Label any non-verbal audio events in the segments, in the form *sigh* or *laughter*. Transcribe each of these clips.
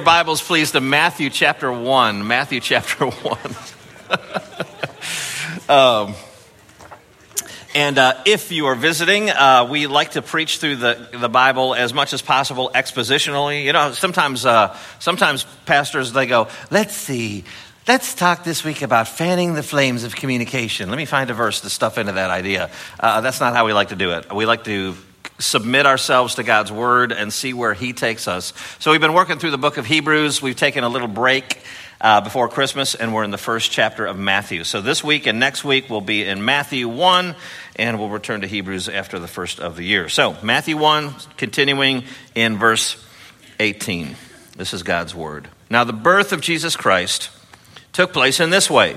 your Bibles, please, to Matthew chapter 1. Matthew *laughs* chapter 1. *laughs* um, and uh, if you are visiting, uh, we like to preach through the, the Bible as much as possible expositionally. You know, sometimes, uh, sometimes pastors, they go, let's see, let's talk this week about fanning the flames of communication. Let me find a verse to stuff into that idea. Uh, that's not how we like to do it. We like to submit ourselves to God's word and see where He takes us. So we've been working through the book of Hebrews. We've taken a little break uh, before Christmas, and we're in the first chapter of Matthew. So this week and next week we'll be in Matthew 1, and we'll return to Hebrews after the first of the year. So, Matthew 1, continuing in verse 18. This is God's word. Now, the birth of Jesus Christ took place in this way.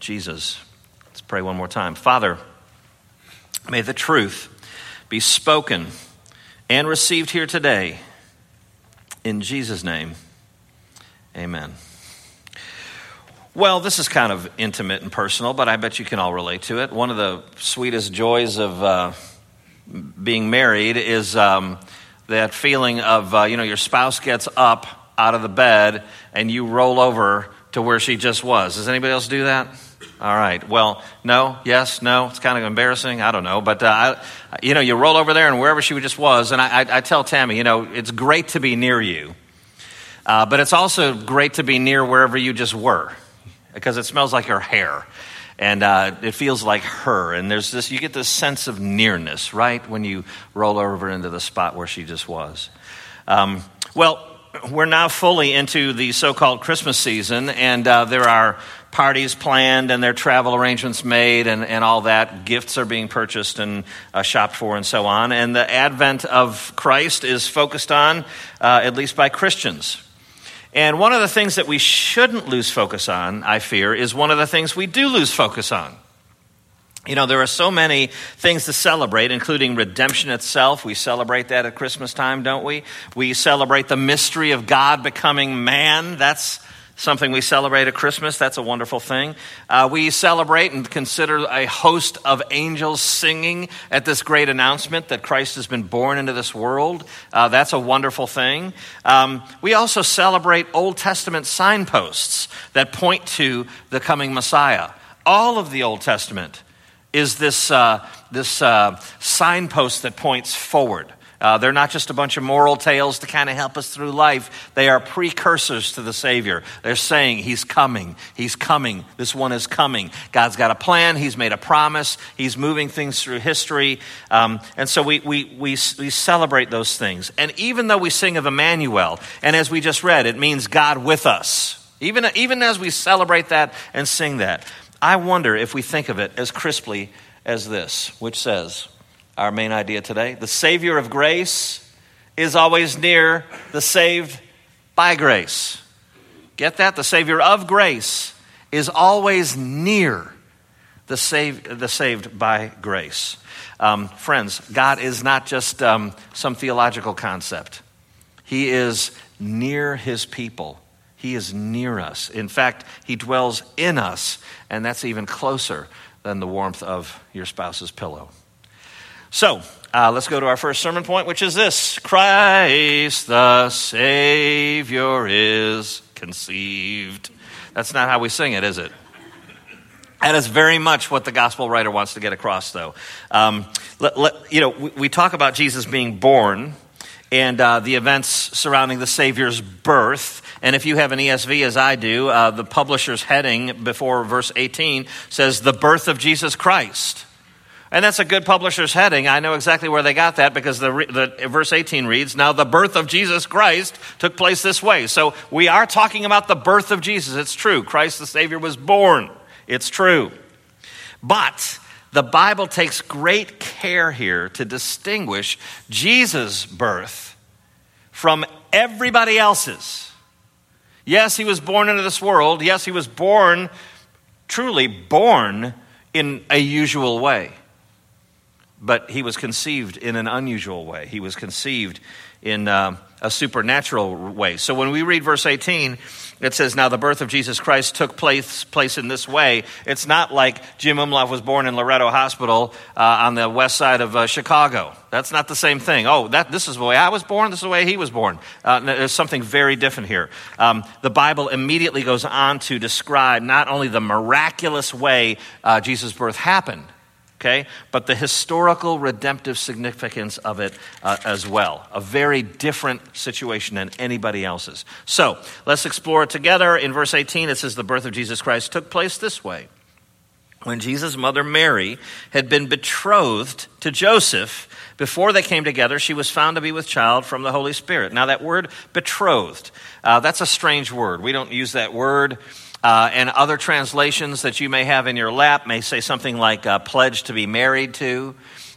Jesus. Let's pray one more time. Father, may the truth be spoken and received here today. In Jesus' name, amen. Well, this is kind of intimate and personal, but I bet you can all relate to it. One of the sweetest joys of uh, being married is um, that feeling of, uh, you know, your spouse gets up out of the bed and you roll over to where she just was. Does anybody else do that? All right. Well, no, yes, no. It's kind of embarrassing. I don't know. But, uh, I, you know, you roll over there and wherever she just was. And I, I, I tell Tammy, you know, it's great to be near you. Uh, but it's also great to be near wherever you just were because it smells like her hair and uh, it feels like her. And there's this, you get this sense of nearness, right, when you roll over into the spot where she just was. Um, well, we're now fully into the so called Christmas season, and uh, there are parties planned and their travel arrangements made and, and all that. Gifts are being purchased and uh, shopped for and so on. And the advent of Christ is focused on, uh, at least by Christians. And one of the things that we shouldn't lose focus on, I fear, is one of the things we do lose focus on. You know, there are so many things to celebrate, including redemption itself. We celebrate that at Christmas time, don't we? We celebrate the mystery of God becoming man. That's something we celebrate at Christmas. That's a wonderful thing. Uh, we celebrate and consider a host of angels singing at this great announcement that Christ has been born into this world. Uh, that's a wonderful thing. Um, we also celebrate Old Testament signposts that point to the coming Messiah. All of the Old Testament is this, uh, this uh, signpost that points forward. Uh, they're not just a bunch of moral tales to kind of help us through life. They are precursors to the Savior. They're saying, He's coming. He's coming. This one is coming. God's got a plan. He's made a promise. He's moving things through history. Um, and so we, we, we, we celebrate those things. And even though we sing of Emmanuel, and as we just read, it means God with us. Even, even as we celebrate that and sing that, I wonder if we think of it as crisply as this, which says, our main idea today the Savior of grace is always near the saved by grace. Get that? The Savior of grace is always near the saved, the saved by grace. Um, friends, God is not just um, some theological concept, He is near His people he is near us. In fact, He dwells in us, and that's even closer than the warmth of your spouse's pillow. So, uh, let's go to our first sermon point, which is this Christ the Savior is conceived. That's not how we sing it, is it? That is very much what the gospel writer wants to get across, though. Um, let, let, you know, we, we talk about Jesus being born and uh, the events surrounding the Savior's birth. And if you have an ESV, as I do, uh, the publisher's heading before verse 18 says, The birth of Jesus Christ. And that's a good publisher's heading. I know exactly where they got that because the, the, verse 18 reads, Now the birth of Jesus Christ took place this way. So we are talking about the birth of Jesus. It's true. Christ the Savior was born. It's true. But the Bible takes great care here to distinguish Jesus' birth from everybody else's. Yes, he was born into this world. Yes, he was born, truly born in a usual way but he was conceived in an unusual way. He was conceived in uh, a supernatural way. So when we read verse 18, it says, Now the birth of Jesus Christ took place, place in this way. It's not like Jim Umlauf was born in Loretto Hospital uh, on the west side of uh, Chicago. That's not the same thing. Oh, that, this is the way I was born, this is the way he was born. Uh, there's something very different here. Um, the Bible immediately goes on to describe not only the miraculous way uh, Jesus' birth happened, okay? But the historical redemptive significance of it uh, as well. A very different situation than anybody else's. So let's explore it together. In verse 18, it says, The birth of Jesus Christ took place this way. When Jesus' mother Mary had been betrothed to Joseph, before they came together, she was found to be with child from the Holy Spirit. Now, that word betrothed, uh, that's a strange word. We don't use that word. Uh, and other translations that you may have in your lap may say something like uh, pledged to be married to,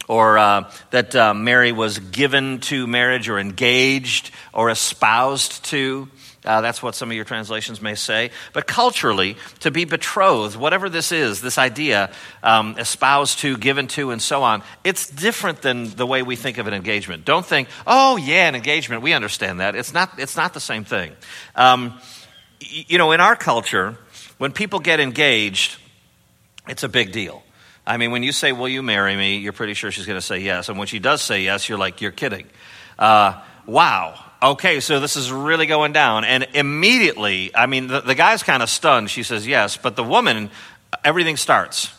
or uh, that uh, Mary was given to marriage, or engaged, or espoused to. Uh, that's what some of your translations may say. But culturally, to be betrothed, whatever this is, this idea, um, espoused to, given to, and so on, it's different than the way we think of an engagement. Don't think, oh, yeah, an engagement, we understand that. It's not, it's not the same thing. Um, you know, in our culture, when people get engaged, it's a big deal. I mean, when you say, Will you marry me? you're pretty sure she's going to say yes. And when she does say yes, you're like, You're kidding. Uh, wow. Okay, so this is really going down. And immediately, I mean, the, the guy's kind of stunned. She says yes, but the woman, everything starts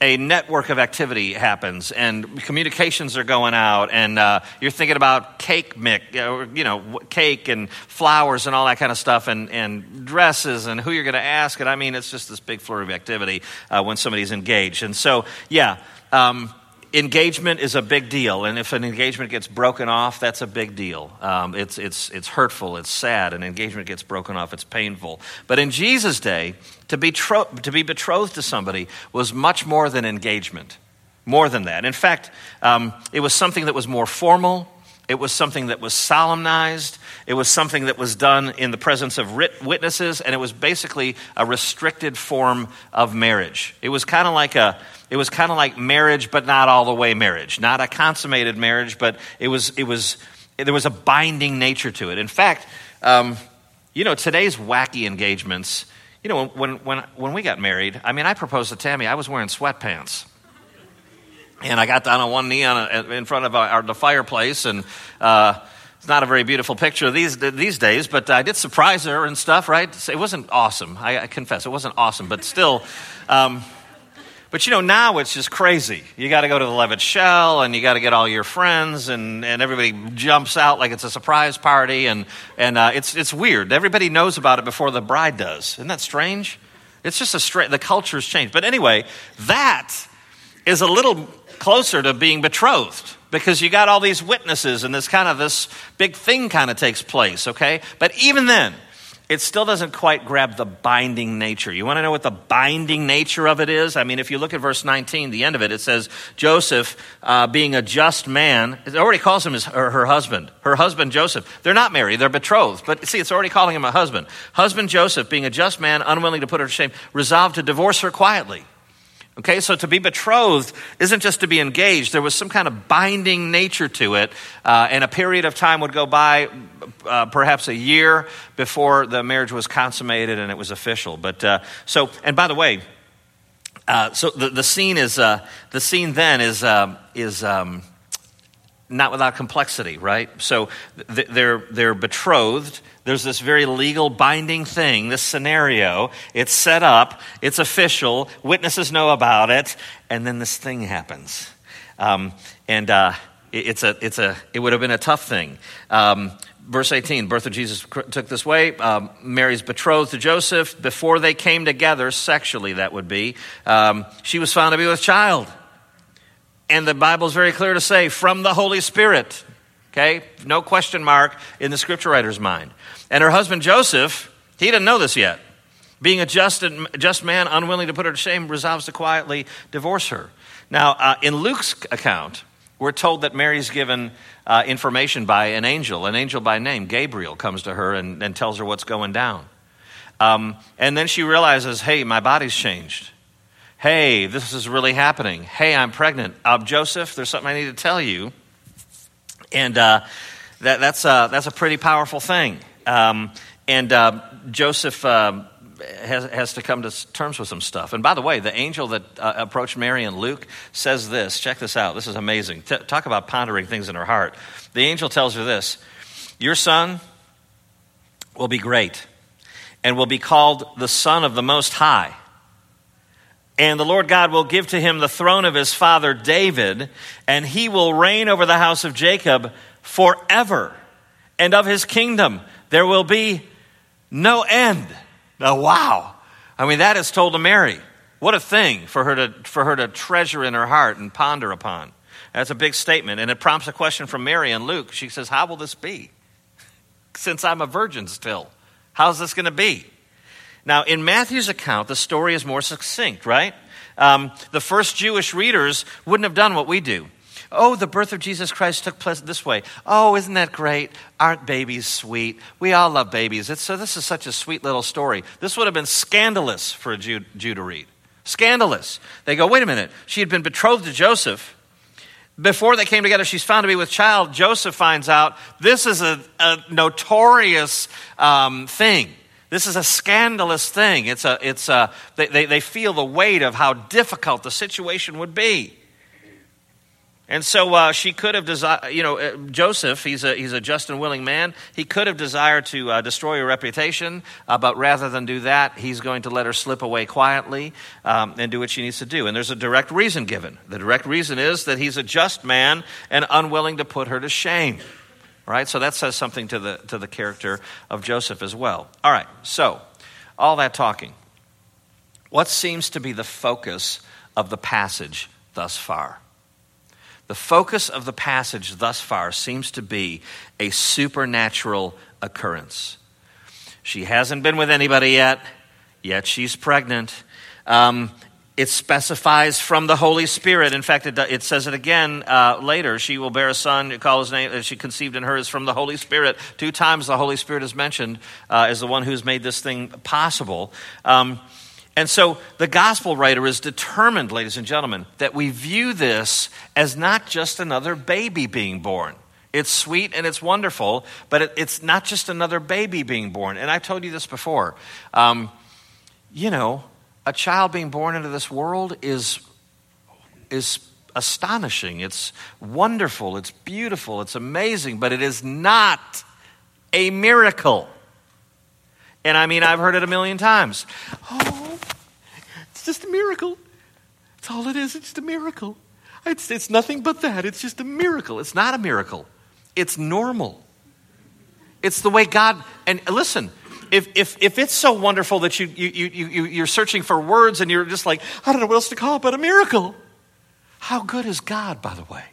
a network of activity happens and communications are going out and uh, you're thinking about cake mix, you know, cake and flowers and all that kind of stuff and, and dresses and who you're going to ask. And I mean, it's just this big flurry of activity uh, when somebody's engaged. And so, yeah, um, engagement is a big deal, and if an engagement gets broken off, that's a big deal. Um, it's, it's, it's hurtful, it's sad. An engagement gets broken off, it's painful. But in Jesus' day, to be, tro- to be betrothed to somebody was much more than engagement, more than that. In fact, um, it was something that was more formal. It was something that was solemnized. It was something that was done in the presence of witnesses, and it was basically a restricted form of marriage. It was kind of like a, it was kind of like marriage, but not all the way marriage. Not a consummated marriage, but it was, it was, there was a binding nature to it. In fact, um, you know, today's wacky engagements, you know, when, when, when we got married, I mean, I proposed to Tammy, I was wearing sweatpants. And I got down on one knee on a, in front of our, the fireplace, and uh, it's not a very beautiful picture these, these days, but I did surprise her and stuff, right? It wasn't awesome. I, I confess, it wasn't awesome, but still. Um, but you know, now it's just crazy. You got to go to the Levitt Shell and you got to get all your friends, and, and everybody jumps out like it's a surprise party, and, and uh, it's, it's weird. Everybody knows about it before the bride does. Isn't that strange? It's just a straight, the culture's changed. But anyway, that is a little closer to being betrothed because you got all these witnesses and this kind of this big thing kind of takes place, okay? But even then, it still doesn't quite grab the binding nature. You want to know what the binding nature of it is? I mean, if you look at verse 19, the end of it, it says, Joseph, uh, being a just man, it already calls him his, her, her husband. Her husband, Joseph. They're not married, they're betrothed. But see, it's already calling him a husband. Husband Joseph, being a just man, unwilling to put her to shame, resolved to divorce her quietly. Okay, so to be betrothed isn't just to be engaged. There was some kind of binding nature to it, uh, and a period of time would go by, uh, perhaps a year before the marriage was consummated and it was official. But uh, so, and by the way, uh, so the, the scene is uh, the scene then is uh, is. Um, not without complexity, right? So they're, they're betrothed. There's this very legal binding thing, this scenario. It's set up, it's official, witnesses know about it, and then this thing happens. Um, and uh, it's a, it's a, it would have been a tough thing. Um, verse 18, birth of Jesus took this way. Um, Mary's betrothed to Joseph. Before they came together, sexually, that would be, um, she was found to be with child. And the Bible's very clear to say, from the Holy Spirit. Okay? No question mark in the scripture writer's mind. And her husband Joseph, he didn't know this yet. Being a just, just man, unwilling to put her to shame, resolves to quietly divorce her. Now, uh, in Luke's account, we're told that Mary's given uh, information by an angel. An angel by name, Gabriel, comes to her and, and tells her what's going down. Um, and then she realizes, hey, my body's changed. Hey, this is really happening. Hey, I'm pregnant. Uh, Joseph, there's something I need to tell you. And uh, that, that's, uh, that's a pretty powerful thing. Um, and uh, Joseph um, has, has to come to terms with some stuff. And by the way, the angel that uh, approached Mary and Luke says this. Check this out. This is amazing. T- talk about pondering things in her heart. The angel tells her this Your son will be great and will be called the Son of the Most High. And the Lord God will give to him the throne of his father David, and he will reign over the house of Jacob forever. And of his kingdom there will be no end. Now, wow. I mean, that is told to Mary. What a thing for her to, for her to treasure in her heart and ponder upon. That's a big statement. And it prompts a question from Mary and Luke. She says, How will this be? *laughs* Since I'm a virgin still, how's this going to be? Now, in Matthew's account, the story is more succinct, right? Um, the first Jewish readers wouldn't have done what we do. Oh, the birth of Jesus Christ took place this way. Oh, isn't that great? Aren't babies sweet? We all love babies. It's, so this is such a sweet little story. This would have been scandalous for a Jew, Jew to read. Scandalous. They go, wait a minute. She had been betrothed to Joseph. Before they came together, she's found to be with child. Joseph finds out this is a, a notorious um, thing. This is a scandalous thing. It's a, it's a, they, they, they feel the weight of how difficult the situation would be. And so uh, she could have desired, you know, uh, Joseph, he's a, he's a just and willing man. He could have desired to uh, destroy her reputation, uh, but rather than do that, he's going to let her slip away quietly um, and do what she needs to do. And there's a direct reason given. The direct reason is that he's a just man and unwilling to put her to shame. Right? So that says something to the, to the character of Joseph as well. All right, so all that talking. What seems to be the focus of the passage thus far? The focus of the passage thus far seems to be a supernatural occurrence. She hasn't been with anybody yet, yet she's pregnant. Um, it specifies from the Holy Spirit. In fact, it, it says it again uh, later. She will bear a son, call his name, she conceived in her is from the Holy Spirit. Two times the Holy Spirit is mentioned uh, as the one who's made this thing possible. Um, and so the gospel writer is determined, ladies and gentlemen, that we view this as not just another baby being born. It's sweet and it's wonderful, but it, it's not just another baby being born. And I've told you this before. Um, you know, a child being born into this world is, is astonishing. It's wonderful. It's beautiful. It's amazing, but it is not a miracle. And I mean, I've heard it a million times. Oh, it's just a miracle. That's all it is. It's just a miracle. It's, it's nothing but that. It's just a miracle. It's not a miracle, it's normal. It's the way God, and listen, if, if, if it's so wonderful that you, you, you, you, you're searching for words and you're just like, I don't know what else to call it but a miracle, how good is God, by the way?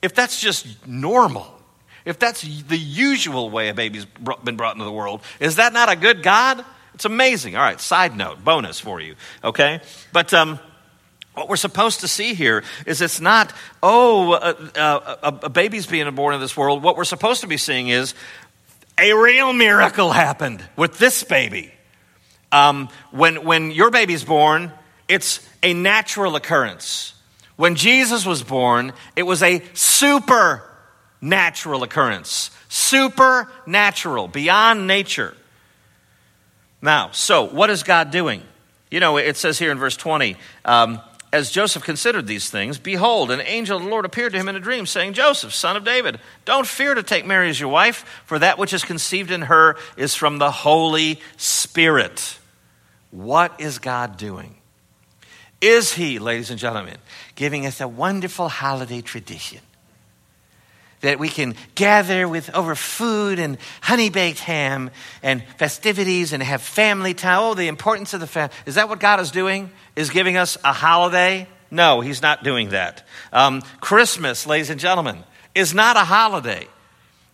If that's just normal, if that's the usual way a baby's been brought into the world, is that not a good God? It's amazing. All right, side note, bonus for you, okay? But um, what we're supposed to see here is it's not, oh, a, a, a baby's being born in this world. What we're supposed to be seeing is a real miracle happened with this baby. Um, when, when your baby's born, it's a natural occurrence. When Jesus was born, it was a super natural occurrence. Supernatural, beyond nature. Now, so what is God doing? You know, it says here in verse 20, um, as Joseph considered these things, behold, an angel of the Lord appeared to him in a dream, saying, Joseph, son of David, don't fear to take Mary as your wife, for that which is conceived in her is from the Holy Spirit. What is God doing? Is He, ladies and gentlemen, giving us a wonderful holiday tradition? That we can gather with over food and honey baked ham and festivities and have family time. Oh, the importance of the family. Is that what God is doing? Is giving us a holiday? No, He's not doing that. Um, Christmas, ladies and gentlemen, is not a holiday.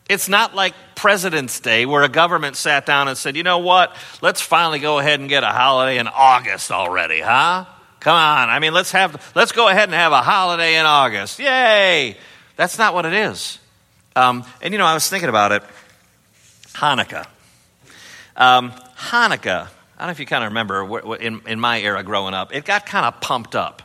It's not like President's Day where a government sat down and said, you know what, let's finally go ahead and get a holiday in August already, huh? Come on. I mean, let's have, let's go ahead and have a holiday in August. Yay. That's not what it is. Um, and you know, I was thinking about it. Hanukkah. Um, Hanukkah, I don't know if you kind of remember in, in my era growing up, it got kind of pumped up.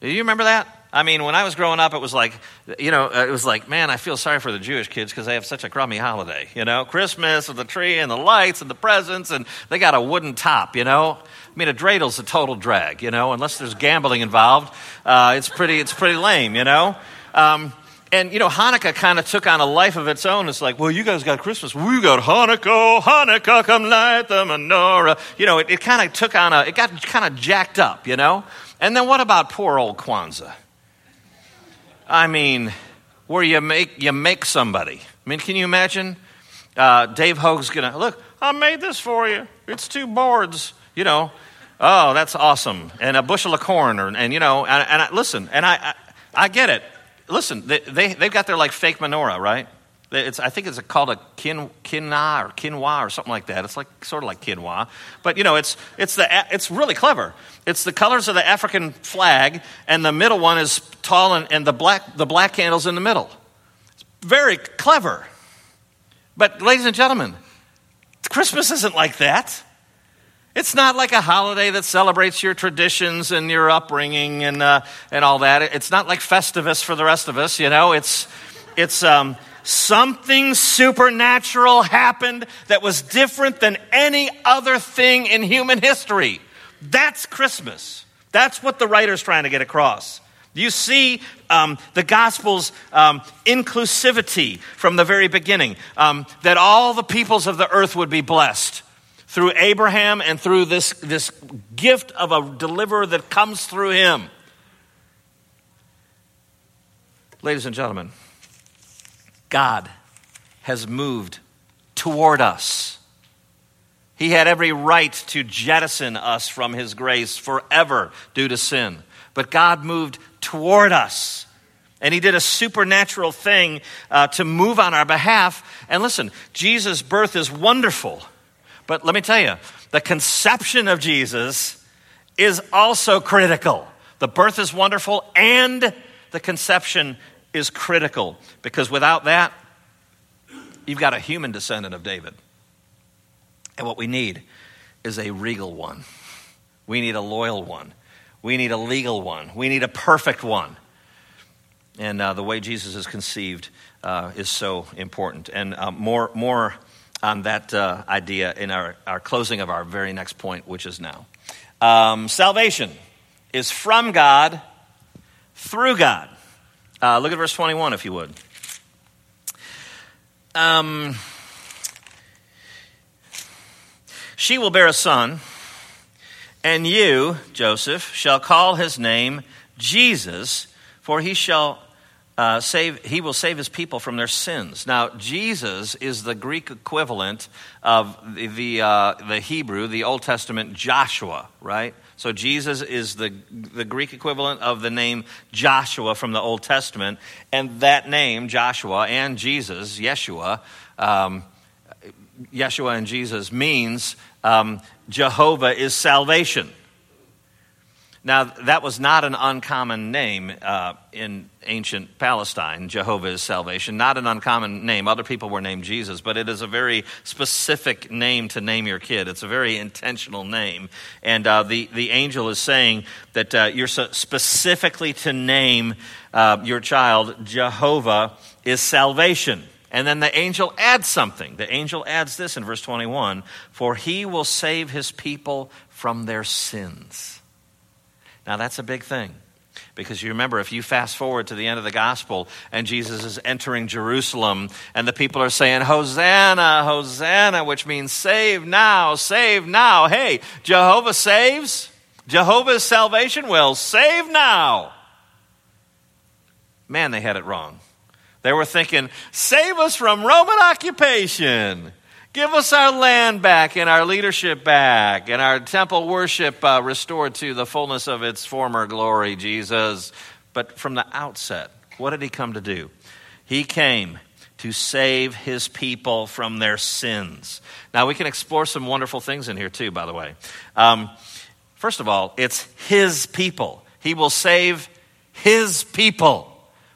Do you remember that? I mean, when I was growing up, it was like, you know, it was like, man, I feel sorry for the Jewish kids because they have such a crummy holiday. You know, Christmas with the tree and the lights and the presents, and they got a wooden top. You know, I mean, a dreidel's a total drag. You know, unless there's gambling involved, uh, it's pretty, it's pretty lame. You know. Um, and you know, Hanukkah kind of took on a life of its own. It's like, well, you guys got Christmas, we got Hanukkah, Hanukkah, come light the menorah. You know, it, it kind of took on a, it got kind of jacked up, you know. And then what about poor old Kwanzaa? I mean, where you make you make somebody. I mean, can you imagine? Uh, Dave Hogue's gonna look. I made this for you. It's two boards. You know. Oh, that's awesome. And a bushel of corn, or, and you know, and, and I, listen, and I, I, I get it. Listen, they, they they've got their like fake menorah, right? It's, I think it's called a kin, kinna or quinoa or something like that. It's like sort of like quinoa, but you know, it's it's the it's really clever. It's the colors of the African flag, and the middle one is tall, and, and the black the black candles in the middle. It's very clever. But ladies and gentlemen, Christmas isn't like that. It's not like a holiday that celebrates your traditions and your upbringing and, uh, and all that. It's not like Festivus for the rest of us, you know. It's, it's, um, something supernatural happened that was different than any other thing in human history. That's Christmas. That's what the writer's trying to get across. You see um, the gospel's um, inclusivity from the very beginning, um, that all the peoples of the earth would be blessed through Abraham and through this, this gift of a deliverer that comes through him. Ladies and gentlemen, God has moved toward us. He had every right to jettison us from His grace forever due to sin. But God moved toward us. And He did a supernatural thing uh, to move on our behalf. And listen, Jesus' birth is wonderful. But let me tell you, the conception of Jesus is also critical. The birth is wonderful, and the conception is critical because without that, you've got a human descendant of David. And what we need is a regal one. We need a loyal one. We need a legal one. We need a perfect one. And uh, the way Jesus is conceived uh, is so important. And uh, more, more on that uh, idea in our, our closing of our very next point, which is now. Um, salvation is from God through God. Uh, look at verse 21, if you would. Um, she will bear a son, and you, Joseph, shall call his name Jesus, for he shall uh, save, he will save his people from their sins. Now, Jesus is the Greek equivalent of the, the, uh, the Hebrew, the Old Testament Joshua, right? So Jesus is the, the Greek equivalent of the name Joshua from the Old Testament. And that name, Joshua and Jesus, Yeshua, um, Yeshua and Jesus means um, Jehovah is salvation. Now, that was not an uncommon name uh, in ancient Palestine, Jehovah is salvation. Not an uncommon name. Other people were named Jesus, but it is a very specific name to name your kid. It's a very intentional name. And uh, the, the angel is saying that uh, you're so specifically to name uh, your child Jehovah is salvation. And then the angel adds something. The angel adds this in verse 21 For he will save his people from their sins. Now, that's a big thing. Because you remember, if you fast forward to the end of the gospel and Jesus is entering Jerusalem and the people are saying, Hosanna, Hosanna, which means save now, save now. Hey, Jehovah saves. Jehovah's salvation will save now. Man, they had it wrong. They were thinking, save us from Roman occupation. Give us our land back and our leadership back and our temple worship uh, restored to the fullness of its former glory, Jesus. But from the outset, what did he come to do? He came to save his people from their sins. Now, we can explore some wonderful things in here, too, by the way. Um, first of all, it's his people. He will save his people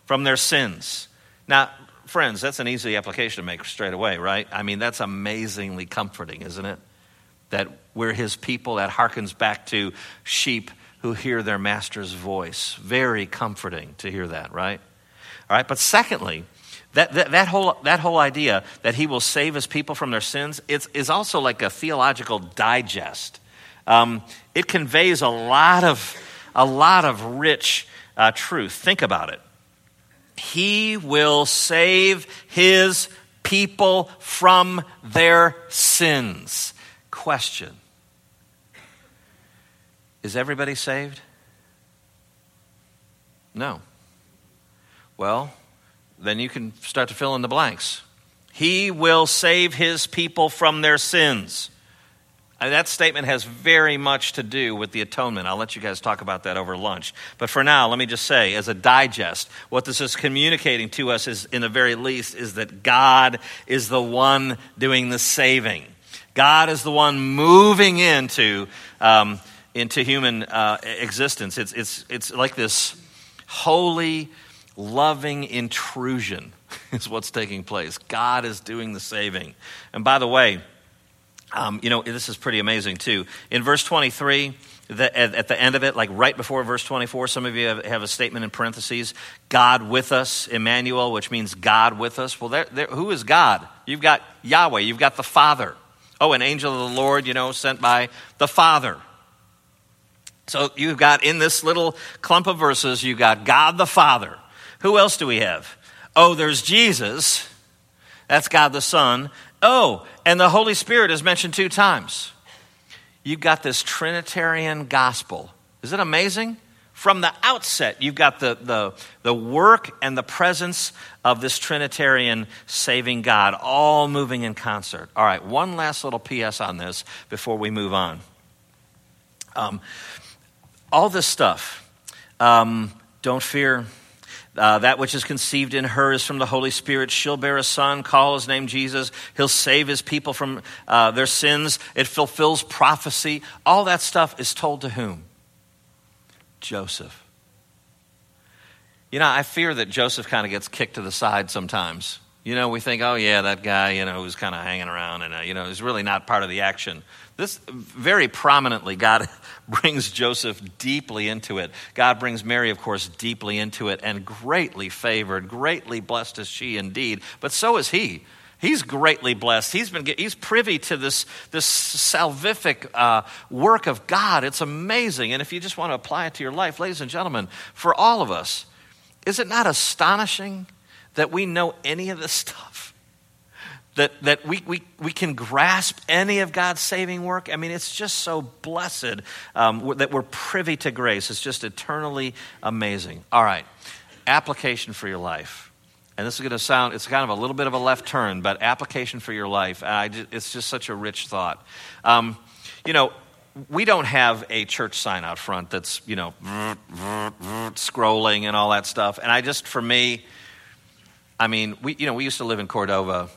from their sins. Now, friends, that's an easy application to make straight away, right? I mean, that's amazingly comforting, isn't it? That we're his people, that harkens back to sheep who hear their master's voice. Very comforting to hear that, right? All right, but secondly, that, that, that, whole, that whole idea that he will save his people from their sins it's, is also like a theological digest. Um, it conveys a lot of, a lot of rich uh, truth. Think about it. He will save his people from their sins. Question Is everybody saved? No. Well, then you can start to fill in the blanks. He will save his people from their sins. And that statement has very much to do with the atonement. I'll let you guys talk about that over lunch. But for now, let me just say, as a digest, what this is communicating to us is, in the very least, is that God is the one doing the saving. God is the one moving into, um, into human uh, existence. It's, it's, it's like this holy, loving intrusion, *laughs* is what's taking place. God is doing the saving. And by the way, um, you know, this is pretty amazing too. In verse 23, the, at, at, the end of it, like right before verse 24, some of you have, have, a statement in parentheses God with us, Emmanuel, which means God with us. Well, who is God? You've got Yahweh, you've got the Father. Oh, an angel of the Lord, you know, sent by the Father. So you've got in this little clump of verses, you've got God the Father. Who else do we have? Oh, there's Jesus. That's God the Son. Oh, and the Holy Spirit is mentioned two times. You've got this Trinitarian gospel. Is it amazing? From the outset, you've got the, the, the work and the presence of this Trinitarian saving God all moving in concert. All right, one last little PS on this before we move on. Um, all this stuff, um, don't fear, uh, that which is conceived in her is from the Holy Spirit. She'll bear a son, call his name Jesus. He'll save his people from uh, their sins. It fulfills prophecy. All that stuff is told to whom? Joseph. You know, I fear that Joseph kind of gets kicked to the side sometimes. You know, we think, oh, yeah, that guy, you know, who's kind of hanging around and, uh, you know, is really not part of the action. This very prominently, God *laughs* brings Joseph deeply into it. God brings Mary, of course, deeply into it and greatly favored, greatly blessed is she indeed, but so is he. He's greatly blessed. He's been he's privy to this this salvific uh, work of God. It's amazing. And if you just want to apply it to your life, ladies and gentlemen, for all of us, is it not astonishing that we know any of this stuff? That, that we, we, we can grasp any of God's saving work. I mean, it's just so blessed um, that we're privy to grace. It's just eternally amazing. All right, application for your life. And this is going to sound, it's kind of a little bit of a left turn, but application for your life. Just, it's just such a rich thought. Um, you know, we don't have a church sign out front that's, you know, scrolling and all that stuff. And I just, for me, I mean, we, you know, we used to live in Cordova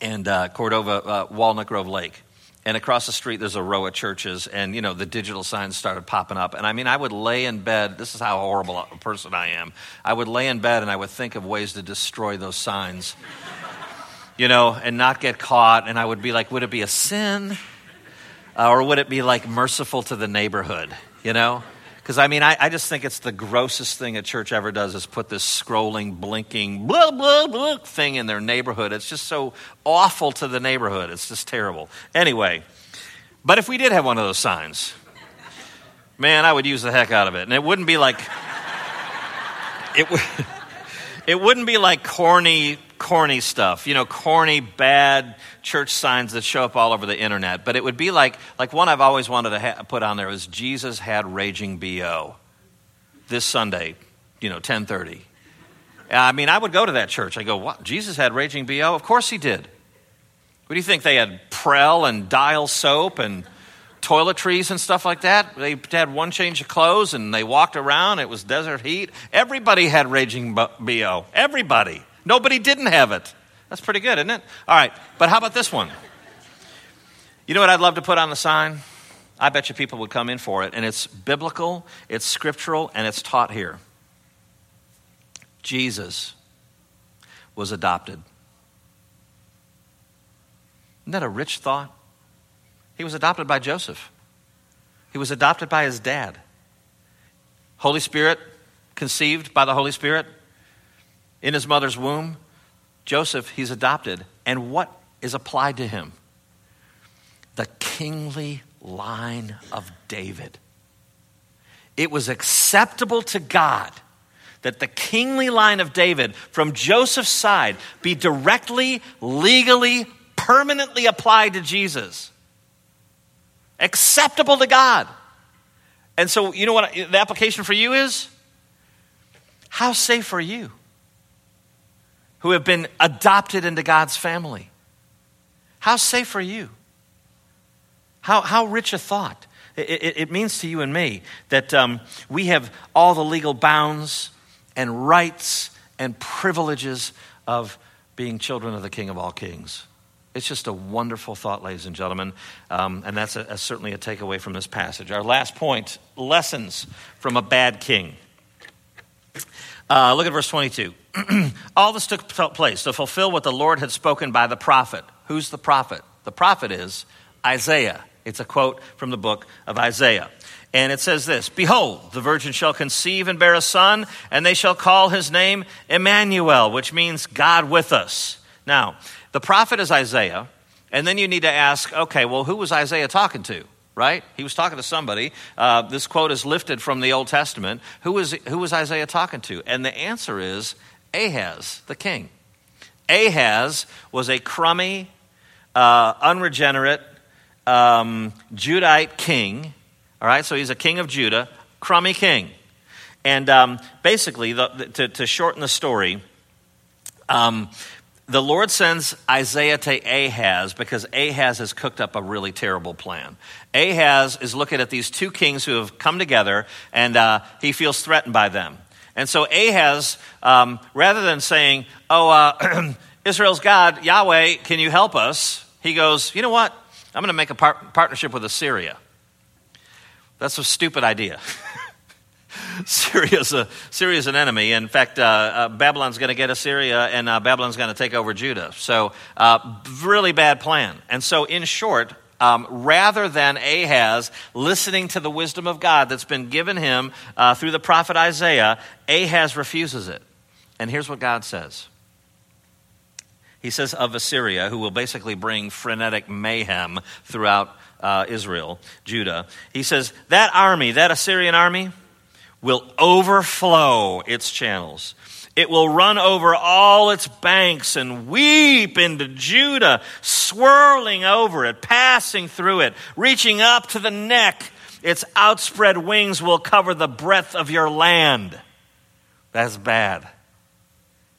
and uh, Cordova, uh, Walnut Grove Lake. And across the street, there's a row of churches, and you know the digital signs started popping up. And I mean, I would lay in bed. This is how horrible a person I am. I would lay in bed and I would think of ways to destroy those signs, *laughs* you know, and not get caught. And I would be like, would it be a sin, uh, or would it be like merciful to the neighborhood, you know? Because I mean, I, I, just think it's the grossest thing a church ever does is put this scrolling, blinking, blah, blah, blah thing in their neighborhood. It's just so awful to the neighborhood. It's just terrible. Anyway, but if we did have one of those signs, man, I would use the heck out of it. And it wouldn't be like, *laughs* it, would, *laughs* it wouldn't be like corny corny stuff, you know, corny, bad church signs that show up all over the internet. But it would be like, like one I've always wanted to ha- put on there was Jesus had raging BO this Sunday, you know, 1030. I mean, I would go to that church. I go, what? Jesus had raging BO? Of course he did. What do you think? They had Prell and Dial soap and toiletries and stuff like that. They had one change of clothes and they walked around. It was desert heat. Everybody had raging BO. Everybody. Nobody didn't have it. That's pretty good, isn't it? All right, but how about this one? You know what I'd love to put on the sign? I bet you people would come in for it. And it's biblical, it's scriptural, and it's taught here. Jesus was adopted. Isn't that a rich thought? He was adopted by Joseph. He was adopted by his dad. Holy Spirit, conceived by the Holy Spirit in his mother's womb. Joseph, he's adopted. And what is applied to him? The kingly line of David. It was acceptable to God that the kingly line of David from Joseph's side be directly, legally, permanently applied to Jesus acceptable to God. And so, you know what the application for you is? How safe are you who have been adopted into God's family? How safe are you? How, how rich a thought. It, it, it means to you and me that um, we have all the legal bounds and rights and privileges of being children of the King of all kings. It's just a wonderful thought, ladies and gentlemen, um, and that's a, a, certainly a takeaway from this passage. Our last point lessons from a bad king. Uh, look at verse 22. *clears throat* All this took place to fulfill what the Lord had spoken by the prophet. Who's the prophet? The prophet is Isaiah. It's a quote from the book of Isaiah. And it says this Behold, the virgin shall conceive and bear a son, and they shall call his name Emmanuel, which means God with us. Now, the prophet is Isaiah, and then you need to ask, okay, well, who was Isaiah talking to? Right? He was talking to somebody. Uh, this quote is lifted from the Old Testament. Who was, who was Isaiah talking to? And the answer is Ahaz, the king. Ahaz was a crummy, uh, unregenerate um, Judite king. All right, so he's a king of Judah, crummy king. And um, basically, the, the, to, to, shorten the story, um, the Lord sends Isaiah to Ahaz because Ahaz has cooked up a really terrible plan. Ahaz is looking at these two kings who have come together, and uh, he feels threatened by them. And so Ahaz, um, rather than saying, Oh, uh, *clears throat* Israel's God, Yahweh, can you help us? He goes, You know what? I'm going to make a par- partnership with Assyria. That's a stupid idea. *laughs* *laughs* Syria's, a, Syria's an enemy. In fact, uh, uh, Babylon's going to get Assyria, and uh, Babylon's going to take over Judah. So, uh, really bad plan. And so, in short, um, rather than Ahaz listening to the wisdom of God that's been given him uh, through the prophet Isaiah, Ahaz refuses it. And here's what God says. He says of Assyria, who will basically bring frenetic mayhem throughout uh, Israel, Judah. He says, That army, that Assyrian army, will overflow its channels. It will run over all its banks and weep into Judah, swirling over it, passing through it, reaching up to the neck. Its outspread wings will cover the breadth of your land. That's bad.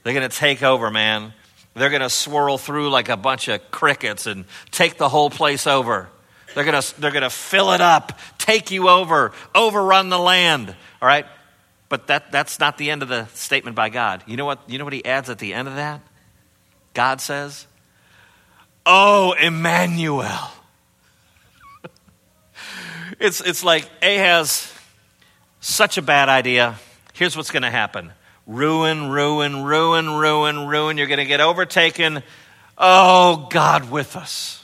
They're going to take over, man. They're going to swirl through like a bunch of crickets and take the whole place over. They're going to, they're going to fill it up, take you over, overrun the land. All right? But that, that's not the end of the statement by God. You know what, you know what he adds at the end of that? God says, Oh, Emmanuel. *laughs* it's, it's like Ahaz, such a bad idea. Here's what's going to happen ruin, ruin, ruin, ruin, ruin. You're going to get overtaken. Oh, God with us.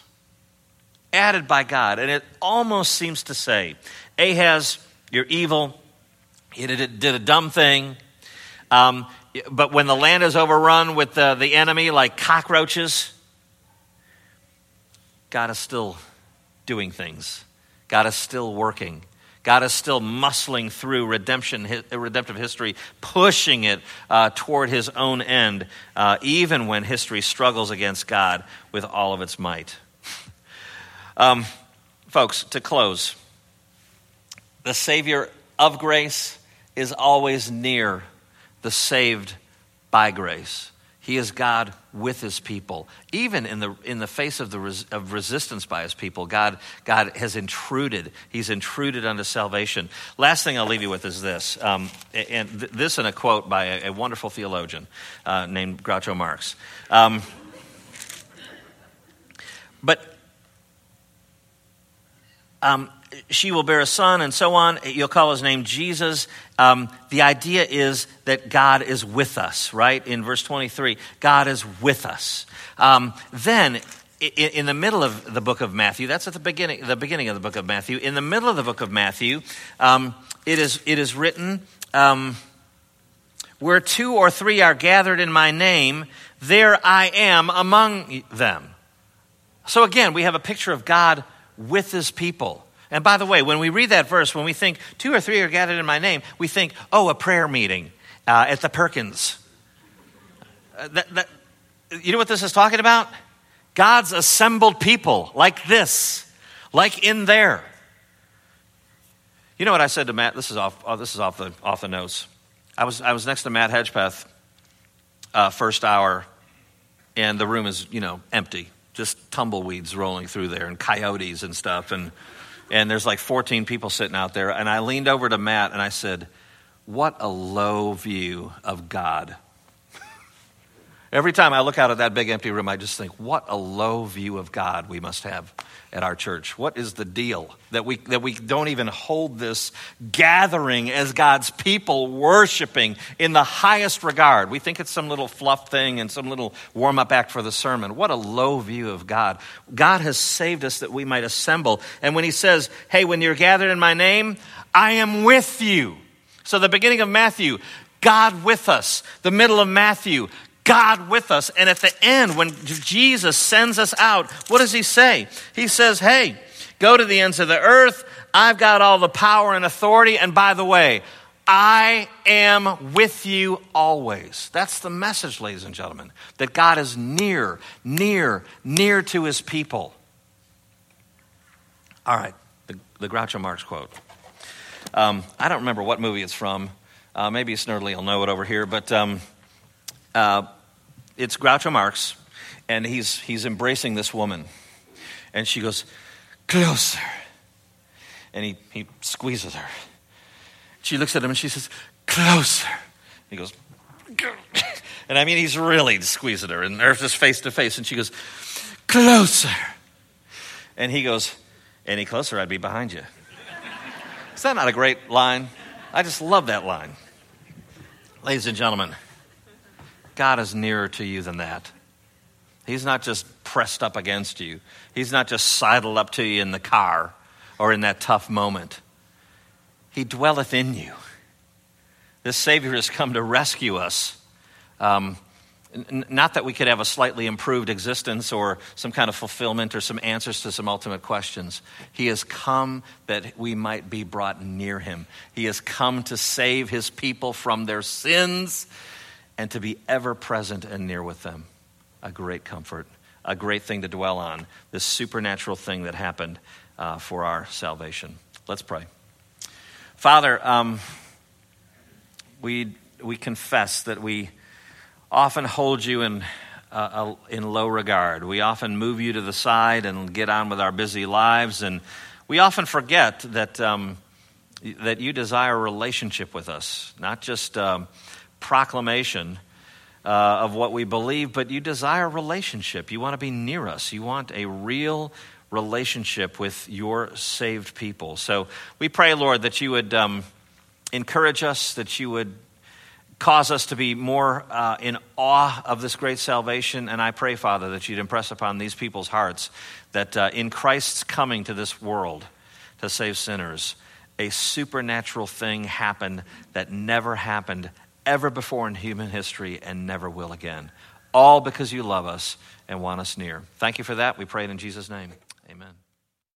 Added by God. And it almost seems to say, Ahaz, you're evil. you did, did a dumb thing. Um, but when the land is overrun with the, the enemy like cockroaches, God is still doing things. God is still working. God is still muscling through redemption, redemptive history, pushing it uh, toward his own end, uh, even when history struggles against God with all of its might. Um, folks, to close, the Savior of grace is always near the saved by grace. He is God with his people. Even in the, in the face of, the res, of resistance by his people, God, God has intruded. He's intruded unto salvation. Last thing I'll leave you with is this. Um, and th- this in a quote by a, a wonderful theologian uh, named Groucho Marx. Um, but um, she will bear a son, and so on. You'll call his name Jesus. Um, the idea is that God is with us, right? In verse 23, God is with us. Um, then, in, the middle of the book of Matthew, that's at the beginning, the beginning of the book of Matthew. In the middle of the book of Matthew, um, it, is, it is written, um, Where two or three are gathered in my name, there I am among them. So again, we have a picture of God with his people. And by the way, when we read that verse, when we think two or three are gathered in my name, we think, oh, a prayer meeting uh, at the Perkins. Uh, that, that, you know what this is talking about? God's assembled people like this, like in there. You know what I said to Matt? This is off. Oh, this is off the off the notes. I was I was next to Matt Hedgepeth, uh, first hour, and the room is you know empty, just tumbleweeds rolling through there, and coyotes and stuff, and and there's like 14 people sitting out there. And I leaned over to Matt and I said, What a low view of God. Every time I look out at that big empty room, I just think, what a low view of God we must have at our church. What is the deal that we, that we don't even hold this gathering as God's people worshiping in the highest regard? We think it's some little fluff thing and some little warm up act for the sermon. What a low view of God. God has saved us that we might assemble. And when He says, hey, when you're gathered in my name, I am with you. So the beginning of Matthew, God with us. The middle of Matthew, God with us. And at the end, when Jesus sends us out, what does he say? He says, Hey, go to the ends of the earth. I've got all the power and authority. And by the way, I am with you always. That's the message, ladies and gentlemen, that God is near, near, near to his people. All right, the, the Groucho Marx quote. Um, I don't remember what movie it's from. Uh, maybe Snerdley will know it over here, but um, uh, it's Groucho Marx, and he's, he's embracing this woman. And she goes, Closer. And he, he squeezes her. She looks at him and she says, Closer. He goes, *laughs* and I mean, he's really squeezing her, and they're just face to face. And she goes, Closer. And he goes, Any closer, I'd be behind you. Is that not a great line? I just love that line. Ladies and gentlemen, God is nearer to you than that. He's not just pressed up against you, He's not just sidled up to you in the car or in that tough moment. He dwelleth in you. This Savior has come to rescue us. Um, n- not that we could have a slightly improved existence or some kind of fulfillment or some answers to some ultimate questions. He has come that we might be brought near Him. He has come to save His people from their sins and to be ever present and near with them. A great comfort, a great thing to dwell on, this supernatural thing that happened uh, for our salvation. Let's pray. Father, um, we, we confess that we often hold you in, uh, in low regard. We often move you to the side and get on with our busy lives, and we often forget that, um, that you desire a relationship with us, not just. Um, proclamation uh, of what we believe, but you desire relationship. You want to be near us. You want a real relationship with your saved people. So we pray, Lord, that you would um, encourage us, that you would cause us to be more uh, in awe of this great salvation. And I pray, Father, that you'd impress upon these people's hearts that uh, in Christ's coming to this world to save sinners, a supernatural thing happened that never happened ever before in human history and never will again. All because you love us and want us near. Thank you for that. We pray it in Jesus' name.